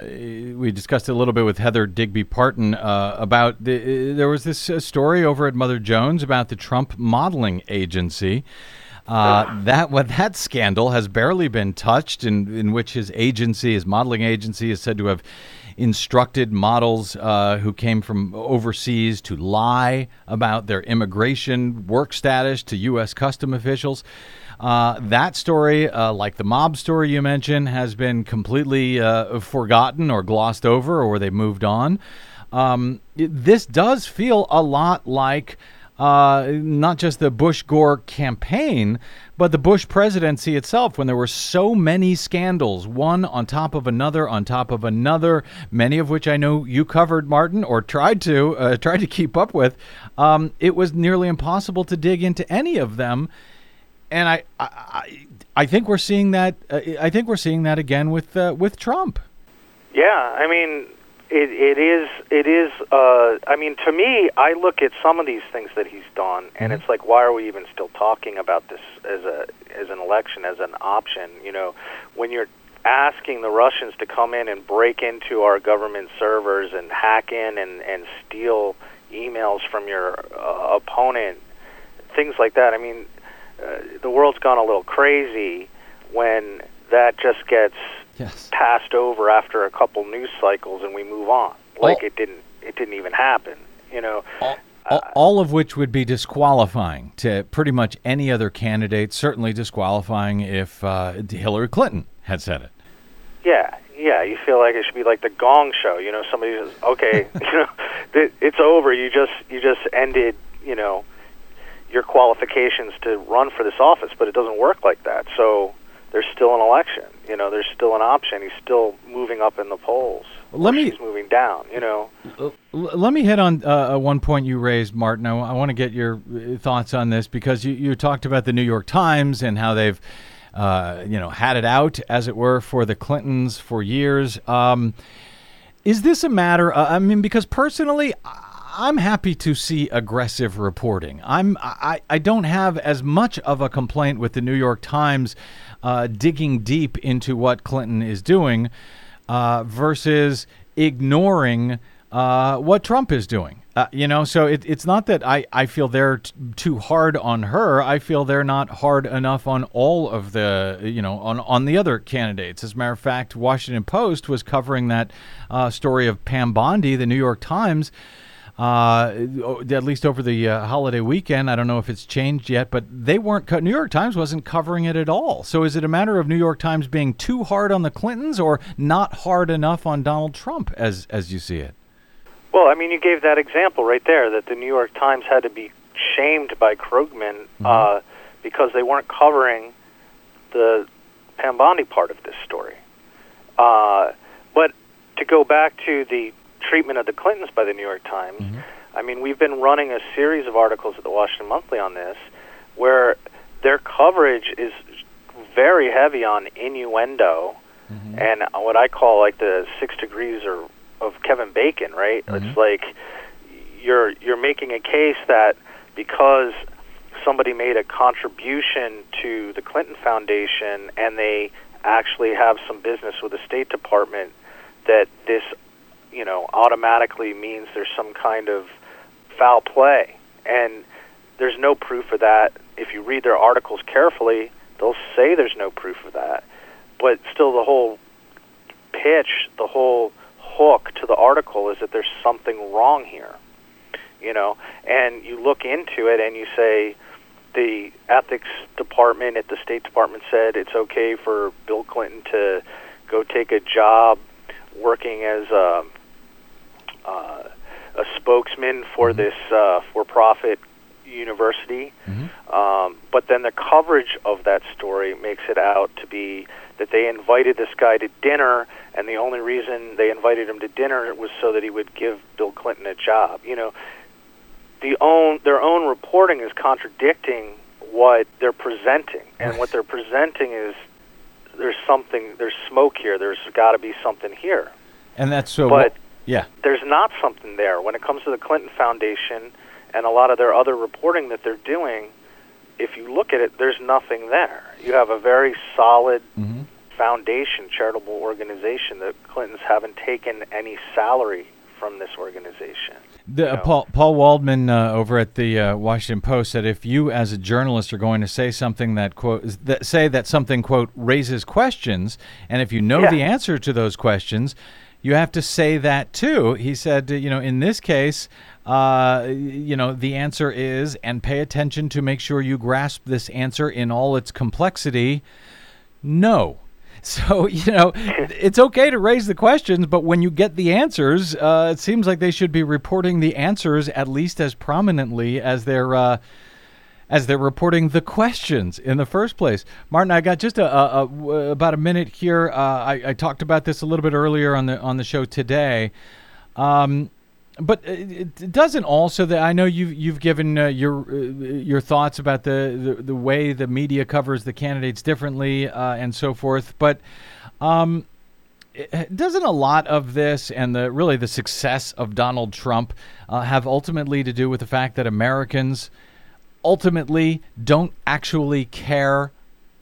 [SPEAKER 2] we discussed it a little bit with Heather Digby Parton uh, about the, there was this uh, story over at Mother Jones about the Trump modeling agency. Uh, that what that scandal has barely been touched, in, in which his agency, his modeling agency, is said to have instructed models uh, who came from overseas to lie about their immigration work status to U.S. custom officials. Uh, that story, uh, like the mob story you mentioned, has been completely uh, forgotten or glossed over, or they moved on. Um, it- this does feel a lot like uh, not just the Bush Gore campaign, but the Bush presidency itself, when there were so many scandals, one on top of another, on top of another, many of which I know you covered, Martin, or tried to uh, tried to keep up with. Um, it was nearly impossible to dig into any of them, and I I, I, think we're seeing that. Uh, I think we're seeing that again with uh, with Trump.
[SPEAKER 8] Yeah, I mean, it, it is it is uh, I mean to me I look at some of these things that he's done and
[SPEAKER 2] Mm-hmm.
[SPEAKER 8] it's like why are we even still talking about this as a as an election as an option you know when you're asking the Russians to come in and break into our government servers and hack in and and steal emails from your uh, opponent things like that I mean uh, the world's gone a little crazy when that just gets
[SPEAKER 2] Yes.
[SPEAKER 8] passed over after a couple news cycles and we move on like
[SPEAKER 2] Oh.
[SPEAKER 8] it didn't it didn't even happen you know
[SPEAKER 2] all, all of which would be disqualifying to pretty much any other candidate, certainly disqualifying if uh, Hillary Clinton had said it.
[SPEAKER 8] yeah yeah you feel like it should be like the gong show you know somebody says okay you know it's over you just you just ended you know your qualifications to run for this office but it doesn't work like that so there's still an election you know there's still an option he's still moving up in the polls
[SPEAKER 2] Let me-
[SPEAKER 8] she's moving down you know
[SPEAKER 2] let me hit on uh, one point you raised, Martin. I, I want to get your uh, thoughts on this because you, you talked about the New York Times and how they've, uh, you know, had it out, as it were, for the Clintons for years. Um, is this a matter? Uh, I mean, because personally, I- I'm happy to see aggressive reporting. I'm I, I don't have as much of a complaint with the New York Times uh, digging deep into what Clinton is doing uh, versus ignoring uh, what Trump is doing. Uh, you know, so it, it's not that I, I feel they're t- too hard on her. I feel they're not hard enough on all of the, you know, on, on the other candidates. As a matter of fact, Washington Post was covering that uh, story of Pam Bondi, the New York Times, uh, at least over the uh, holiday weekend. I don't know if it's changed yet, but they weren't. Co- New York Times wasn't covering it at all. So is it a matter of New York Times being too hard on the Clintons or not hard enough on Donald Trump, as as you see it?
[SPEAKER 8] Well, I mean, you gave that example right there that the New York Times had to be shamed by Krugman uh, because they weren't covering the Pam Bondi part of this story. Uh, but to go back to the treatment of the Clintons by the New York Times, mm-hmm. I mean, we've been running a series of articles at the Washington Monthly on this where their coverage is very heavy on innuendo mm-hmm. and what I call like the six degrees or of Kevin Bacon, right? It's mm-hmm. like you're you're making a case that because somebody made a contribution to the Clinton Foundation and they actually have some business with the State Department that this you know automatically means there's some kind of foul play. And there's no proof of that. If you read their articles carefully they'll say there's no proof of that. But still the whole pitch the whole hook to the article is that there's something wrong here you know? And you look into it and you say the ethics department at the state department said it's okay for bill clinton to go take a job working as a, uh, a spokesman for this uh, for-profit university um, but then the coverage of that story makes it out to be that they invited this guy to dinner, and the only reason they invited him to dinner was so that he would give Bill Clinton a job. You know, the own their own reporting is contradicting what they're presenting, and what they're presenting is there's something, there's smoke here. There's got to be something here.
[SPEAKER 2] And that's so.
[SPEAKER 8] But-
[SPEAKER 2] yeah,
[SPEAKER 8] There's not something there when it comes to the Clinton Foundation and a lot of their other reporting that they're doing. If you look at it, there's nothing there. You have a very solid foundation, charitable organization. The Clintons haven't taken any salary from this organization.
[SPEAKER 2] The, uh, Paul Paul Waldman uh, over at the uh, Washington Post said if you as a journalist are going to say something that quote that say that something quote raises questions, and if you know
[SPEAKER 8] Yeah.
[SPEAKER 2] the answer to those questions, you have to say that too. He said, uh, you know, in this case, uh, you know, the answer is, and pay attention to make sure you grasp this answer in all its complexity. No. So, you know, it's okay to raise the questions, but when you get the answers, uh, it seems like they should be reporting the answers at least as prominently as they're uh, as they're reporting the questions in the first place. Martin, I got just a, a, a about a minute here. Uh, I, I talked about this a little bit earlier on the on the show today. Um, but it, doesn't also that I know you've you've given uh, your uh, your thoughts about the, the the way the media covers the candidates differently uh, and so forth. But um, doesn't a lot of this and the really the success of Donald Trump uh, have ultimately to do with the fact that Americans ultimately don't actually care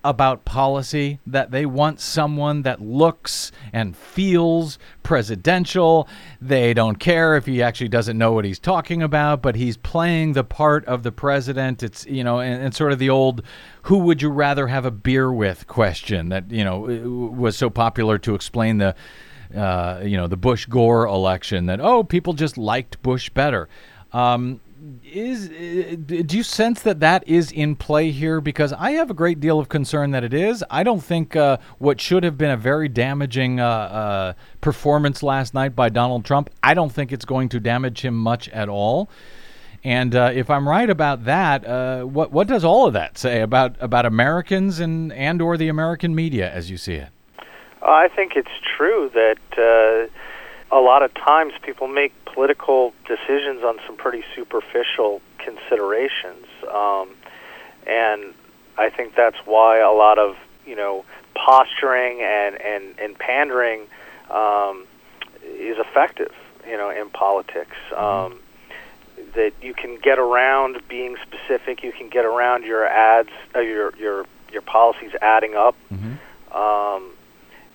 [SPEAKER 2] about policy, that they want someone that looks and feels presidential. They don't care if he actually doesn't know what he's talking about, but he's playing the part of the president. It's, you know, and, and sort of the old who would you rather have a beer with question that, you know, was so popular to explain the, uh, you know, the Bush Gore election that, oh, people just liked Bush better. Um, is uh, do you sense that that is in play here? Because I have a great deal of concern that it is. I don't think uh, what should have been a very damaging uh, uh, performance last night by Donald Trump. I don't think it's going to damage him much at all. And uh, if I'm right about that, uh, what what does all of that say about about Americans and and or the American media as you see it?
[SPEAKER 8] I think it's true that a lot of times people make political decisions on some pretty superficial considerations, um, and I think that's why a lot of you know posturing and and and pandering um, is effective, you know, in politics. Um, that you can get around being specific, you can get around your ads, uh, your your your policies adding up. Mm-hmm. Um,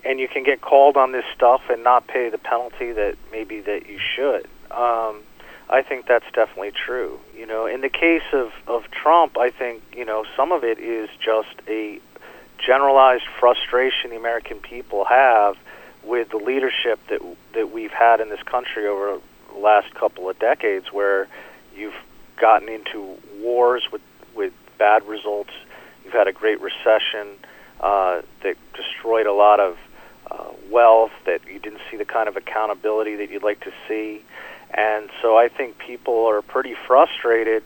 [SPEAKER 8] and you can get called on this stuff and not pay the penalty that maybe that you should. Um, I think that's definitely true. You know, in the case of of Trump, I think you know some of it is just a generalized frustration the American people have with the leadership that that we've had in this country over the last couple of decades, where you've gotten into wars with with bad results. You've had a great recession uh, that destroyed a lot of uh, wealth, that you didn't see the kind of accountability that you'd like to see. And so I think people are pretty frustrated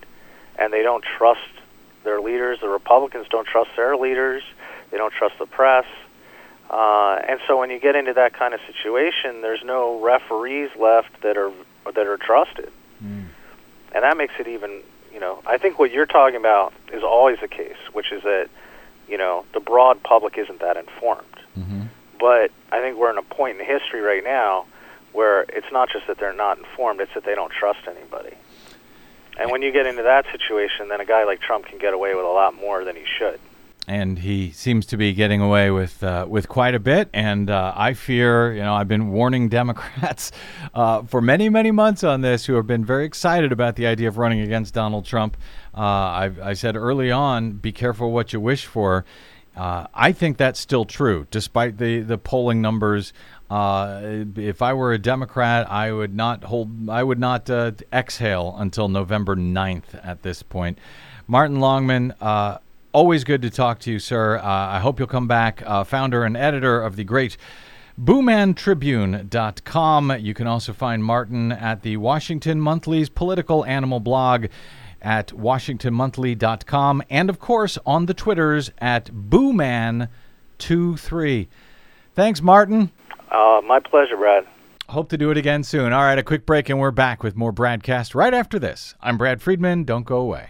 [SPEAKER 8] and they don't trust their leaders. The Republicans don't trust their leaders, they don't trust the press. Uh, and so when you get into that kind of situation, there's no referees left that are that are trusted, mm. and that makes it even. You know, I think what you're talking about is always the case, which is that you know the broad public isn't that informed. Mm-hmm. But I think we're in a point in history right now where it's not just that they're not informed; it's that they don't trust anybody. And when you get into that situation, then a guy like Trump can get away with a lot more than he should.
[SPEAKER 2] And he seems to be getting away with uh, with quite a bit. And uh, I fear, you know, I've been warning Democrats uh, for many, many months on this, who have been very excited about the idea of running against Donald Trump. Uh, I, I said early on, be careful what you wish for. Uh, I think that's still true, despite the, the polling numbers. Uh, if I were a Democrat, I would not hold. I would not uh, exhale until November 9th at this point. Martin Longman, uh, always good to talk to you, sir. Uh, I hope you'll come back. Uh, founder and editor of the great BoomanTribune.com. You can also find Martin at the Washington Monthly's political animal blog at WashingtonMonthly.com and, of course, on the Twitters at Booman23. Thanks, Martin.
[SPEAKER 8] Uh, my pleasure, Brad.
[SPEAKER 2] Hope to do it again soon. All right, a quick break, and we're back with more BradCast right after this. I'm Brad Friedman. Don't go away.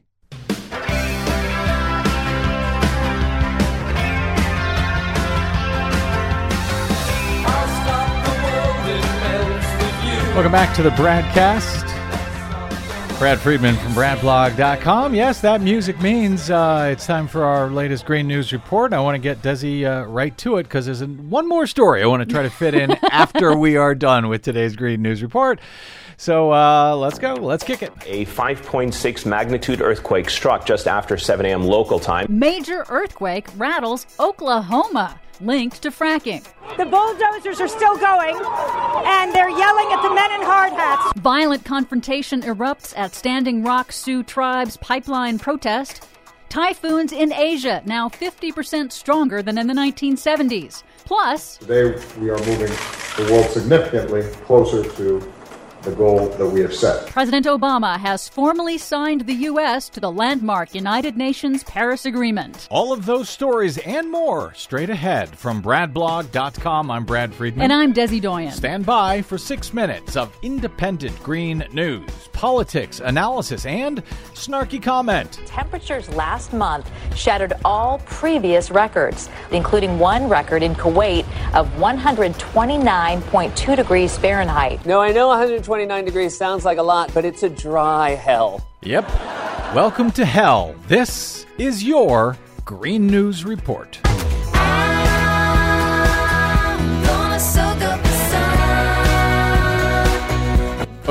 [SPEAKER 2] Welcome back to the BradCast. Brad Friedman from BradBlog.com. Yes, that music means uh, it's time for our latest Green News report. I want to get Desi uh, right to it because there's one more story I want to try to fit in after we are done with today's Green News report. So uh, let's go. Let's kick it.
[SPEAKER 10] A 5.6 magnitude earthquake struck just after 7 a.m. local time.
[SPEAKER 4] Major earthquake rattles Oklahoma, linked to fracking.
[SPEAKER 11] The bulldozers are still going, and they're yelling at the men in hard hats.
[SPEAKER 4] Violent confrontation erupts at Standing Rock Sioux Tribe's pipeline protest. Typhoons in Asia now 50% stronger than in the 1970s. Plus,
[SPEAKER 12] today we are moving the world significantly closer to the goal that we have set.
[SPEAKER 4] President Obama has formally signed the U.S. to the landmark United Nations Paris Agreement.
[SPEAKER 2] All of those stories and more straight ahead from BradBlog.com. I'm Brad Friedman.
[SPEAKER 4] And I'm Desi Doyen.
[SPEAKER 2] Stand by for six minutes of independent green news, politics, analysis, and snarky comment.
[SPEAKER 13] Temperatures last month shattered all previous records, including one record in Kuwait of 129.2 degrees Fahrenheit.
[SPEAKER 14] No, I know 129 degrees sounds like a lot, but it's a dry hell.
[SPEAKER 2] Yep. Welcome to hell. This is your Green News Report.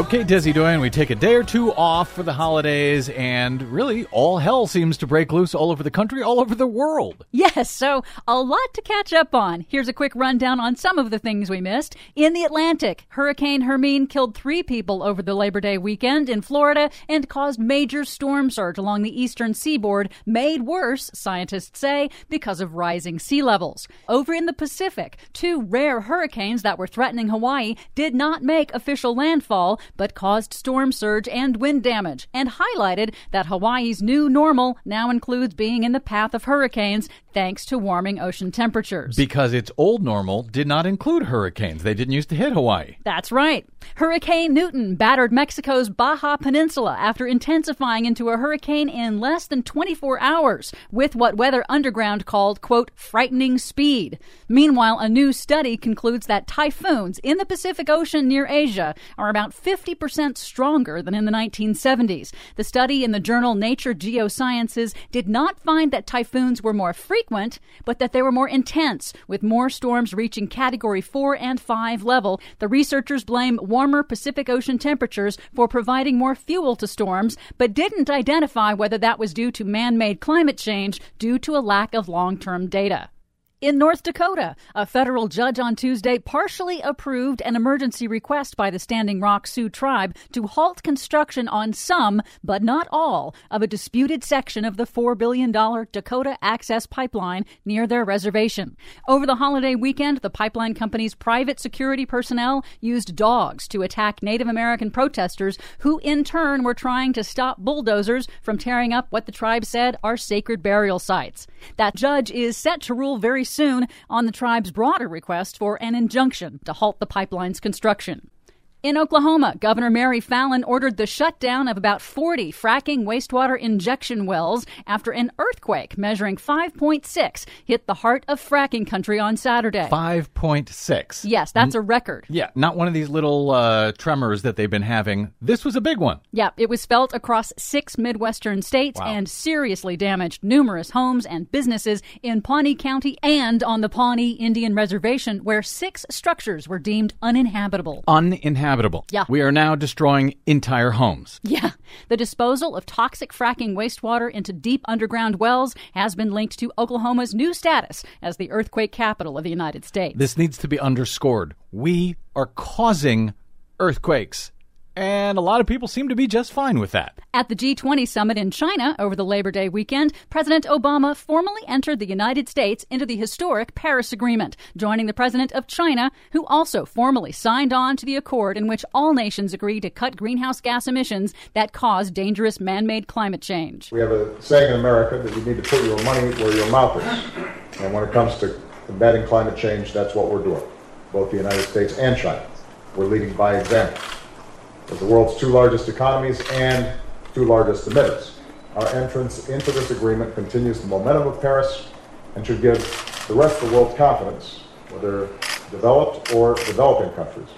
[SPEAKER 2] Okay, Desi Doyen, we take a day or two off for the holidays, and really all hell seems to break loose all over the country, all over the world.
[SPEAKER 4] Yes, so a lot to catch up on. Here's a quick rundown on some of the things we missed. In the Atlantic, Hurricane Hermine killed three people over the Labor Day weekend in Florida and caused major storm surge along the eastern seaboard, made worse, scientists say, because of rising sea levels. Over in the Pacific, two rare hurricanes that were threatening Hawaii did not make official landfall but caused storm surge and wind damage, and highlighted that Hawaii's new normal now includes being in the path of hurricanes thanks to warming ocean temperatures.
[SPEAKER 2] Because its old normal did not include hurricanes. They didn't used to hit Hawaii.
[SPEAKER 4] That's right. Hurricane Newton battered Mexico's Baja Peninsula after intensifying into a hurricane in less than 24 hours, with what Weather Underground called, quote, frightening speed. Meanwhile, a new study concludes that typhoons in the Pacific Ocean near Asia are about 50% stronger than in the 1970s. The study in the journal Nature Geosciences did not find that typhoons were more frequent, but that they were more intense, with more storms reaching Category 4 and 5 level. The researchers blame warmer Pacific Ocean temperatures for providing more fuel to storms, but didn't identify whether that was due to man made climate change due to a lack of long term data. In North Dakota, a federal judge on Tuesday partially approved an emergency request by the Standing Rock Sioux tribe to halt construction on some, but not all, of a disputed section of the $4 billion Dakota Access Pipeline near their reservation. Over the holiday weekend, the pipeline company's private security personnel used dogs to attack Native American protesters who, in turn, were trying to stop bulldozers from tearing up what the tribe said are sacred burial sites. That judge is set to rule very soon on the tribe's broader request for an injunction to halt the pipeline's construction. In Oklahoma, Governor Mary Fallin ordered the shutdown of about 40 fracking wastewater injection wells after an earthquake measuring 5.6 hit the heart of fracking country on Saturday.
[SPEAKER 2] 5.6.
[SPEAKER 4] Yes, that's a record.
[SPEAKER 2] Yeah, not one of these little uh, tremors that they've been having. This was a big one.
[SPEAKER 4] Yeah, it was felt across six Midwestern states
[SPEAKER 2] Wow.
[SPEAKER 4] and seriously damaged numerous homes and businesses in Pawnee County and on the Pawnee Indian Reservation, where six structures were deemed uninhabitable.
[SPEAKER 2] Uninhabitable.
[SPEAKER 4] Yeah.
[SPEAKER 2] We are now destroying entire homes.
[SPEAKER 4] Yeah, the disposal of toxic fracking wastewater into deep underground wells has been linked to Oklahoma's new status as the earthquake capital of the United States.
[SPEAKER 2] This needs to be underscored. We are causing earthquakes. And a lot of people seem to be just fine with that.
[SPEAKER 4] At the G20 summit in China over the Labor Day weekend, President Obama formally entered the United States into the historic Paris Agreement, joining the president of China, who also formally signed on to the accord in which all nations agree to cut greenhouse gas emissions that cause dangerous man made climate change.
[SPEAKER 12] We have a saying in America that you need to put your money where your mouth is. And when it comes to combating climate change, that's what we're doing, both the United States and China. We're leading by example. The world's two largest economies and two largest emitters, our entrance into this agreement continues the momentum of Paris and should give the rest of the world confidence, whether developed or developing countries,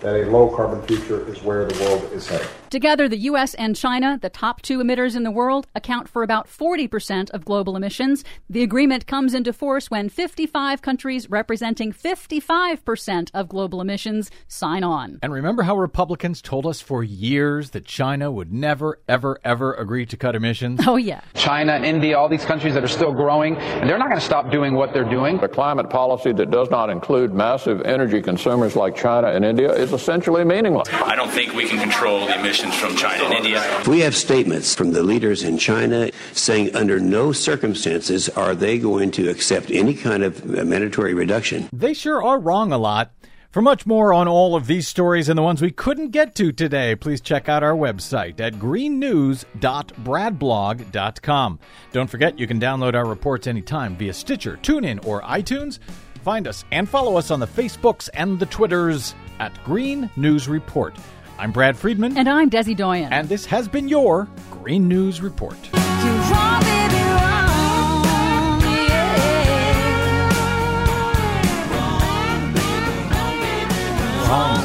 [SPEAKER 12] that a low carbon future is where the world is heading.
[SPEAKER 4] Together, the U.S. and China, the top two emitters in the world, account for about 40% of global emissions. The agreement comes into force when 55 countries representing 55% of global emissions sign on.
[SPEAKER 2] And remember how Republicans told us for years that China would never, ever, ever agree to cut emissions?
[SPEAKER 4] Oh, yeah.
[SPEAKER 15] China, India, all these countries that are still growing, and they're not going to stop doing what they're doing.
[SPEAKER 16] A climate policy that does not include massive energy consumers like China and India is essentially meaningless.
[SPEAKER 17] I don't think we can control the emissions from China and India.
[SPEAKER 18] We have statements from the leaders in China saying under no circumstances are they going to accept any kind of mandatory reduction.
[SPEAKER 2] They sure are wrong a lot. For much more on all of these stories and the ones we couldn't get to today, please check out our website at greennews.bradblog.com. Don't forget you can download our reports anytime via Stitcher, TuneIn, or iTunes. Find us and follow us on the Facebooks and the Twitters at Green News Report. I'm Brad Friedman.
[SPEAKER 4] And I'm Desi Doyen.
[SPEAKER 2] And this has been your Green News Report.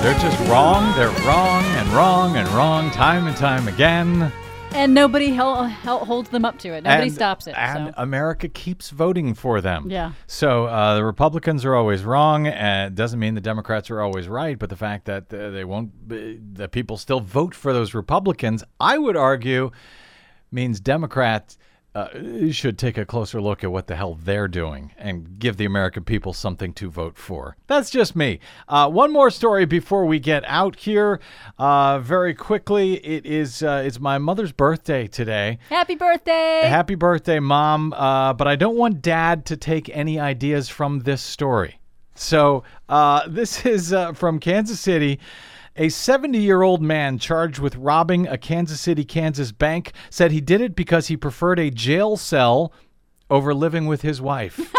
[SPEAKER 2] They're just wrong. They're wrong and wrong and wrong time and time again.
[SPEAKER 4] And nobody holds them up to it. Nobody
[SPEAKER 2] and,
[SPEAKER 4] stops it.
[SPEAKER 2] And
[SPEAKER 4] so.
[SPEAKER 2] America keeps voting for them.
[SPEAKER 4] Yeah.
[SPEAKER 2] So uh, the Republicans are always wrong. And it doesn't mean the Democrats are always right, but the fact that uh, they won't, be, that people still vote for those Republicans, I would argue, means Democrats. Uh, should take a closer look at what the hell they're doing and give the American people something to vote for. That's just me. Uh, one more story before we get out here. Uh, very quickly, it is uh, it's my mother's birthday today.
[SPEAKER 4] Happy birthday!
[SPEAKER 2] Happy birthday, mom! Uh, but I don't want dad to take any ideas from this story. So uh, this is from Kansas City. A 70 year old man charged with robbing a Kansas City, Kansas bank said he did it because he preferred a jail cell over living with his wife.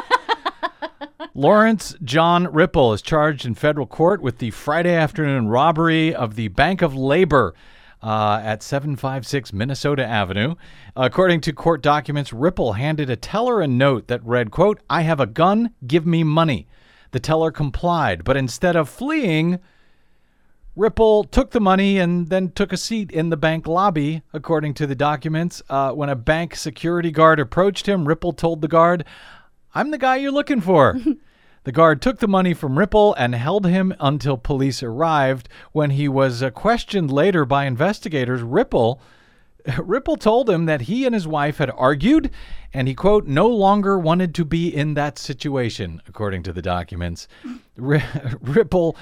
[SPEAKER 2] Lawrence John Ripple is charged in federal court with the Friday afternoon robbery of the Bank of Labor. Uh, at 756 Minnesota Avenue. According to court documents, Ripple handed a teller a note that read, quote, I have a gun, give me money. The teller complied, but instead of fleeing, Ripple took the money and then took a seat in the bank lobby, according to the documents. Uh, when a bank security guard approached him, Ripple told the guard, I'm the guy you're looking for. the guard took the money from Ripple and held him until police arrived. When he was uh, questioned later by investigators, Ripple. Ripple told him that he and his wife had argued and he, quote, no longer wanted to be in that situation, according to the documents. R- Ripple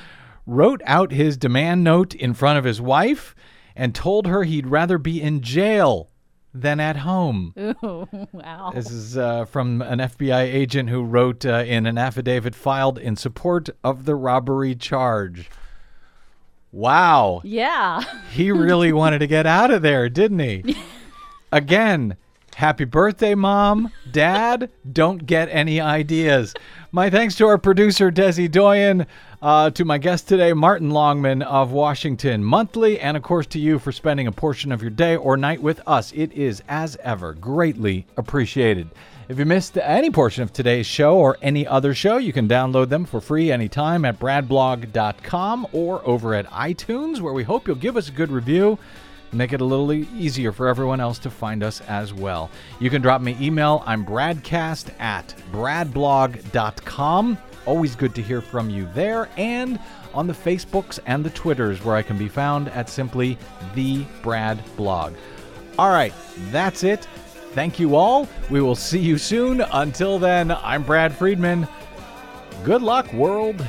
[SPEAKER 2] wrote out his demand note in front of his wife and told her he'd rather be in jail than at home.
[SPEAKER 4] Ooh, wow.
[SPEAKER 2] This is uh, from an FBI agent who wrote uh, in an affidavit filed in support of the robbery charge. Wow.
[SPEAKER 4] Yeah.
[SPEAKER 2] he really wanted to get out of there, didn't he? Again, happy birthday, mom. Dad, don't get any ideas. My thanks to our producer, Desi Doyen, uh, to my guest today, Martin Longman of Washington Monthly, and of course to you for spending a portion of your day or night with us. It is, as ever, greatly appreciated. If you missed any portion of today's show or any other show, you can download them for free anytime at bradblog.com or over at iTunes, where we hope you'll give us a good review make it a little easier for everyone else to find us as well. You can drop me email. I'm bradcast at bradblog.com. Always good to hear from you there and on the Facebooks and the Twitters where I can be found at simply the Brad Blog. All right, that's it. Thank you all. We will see you soon. Until then, I'm Brad Friedman. Good luck, world.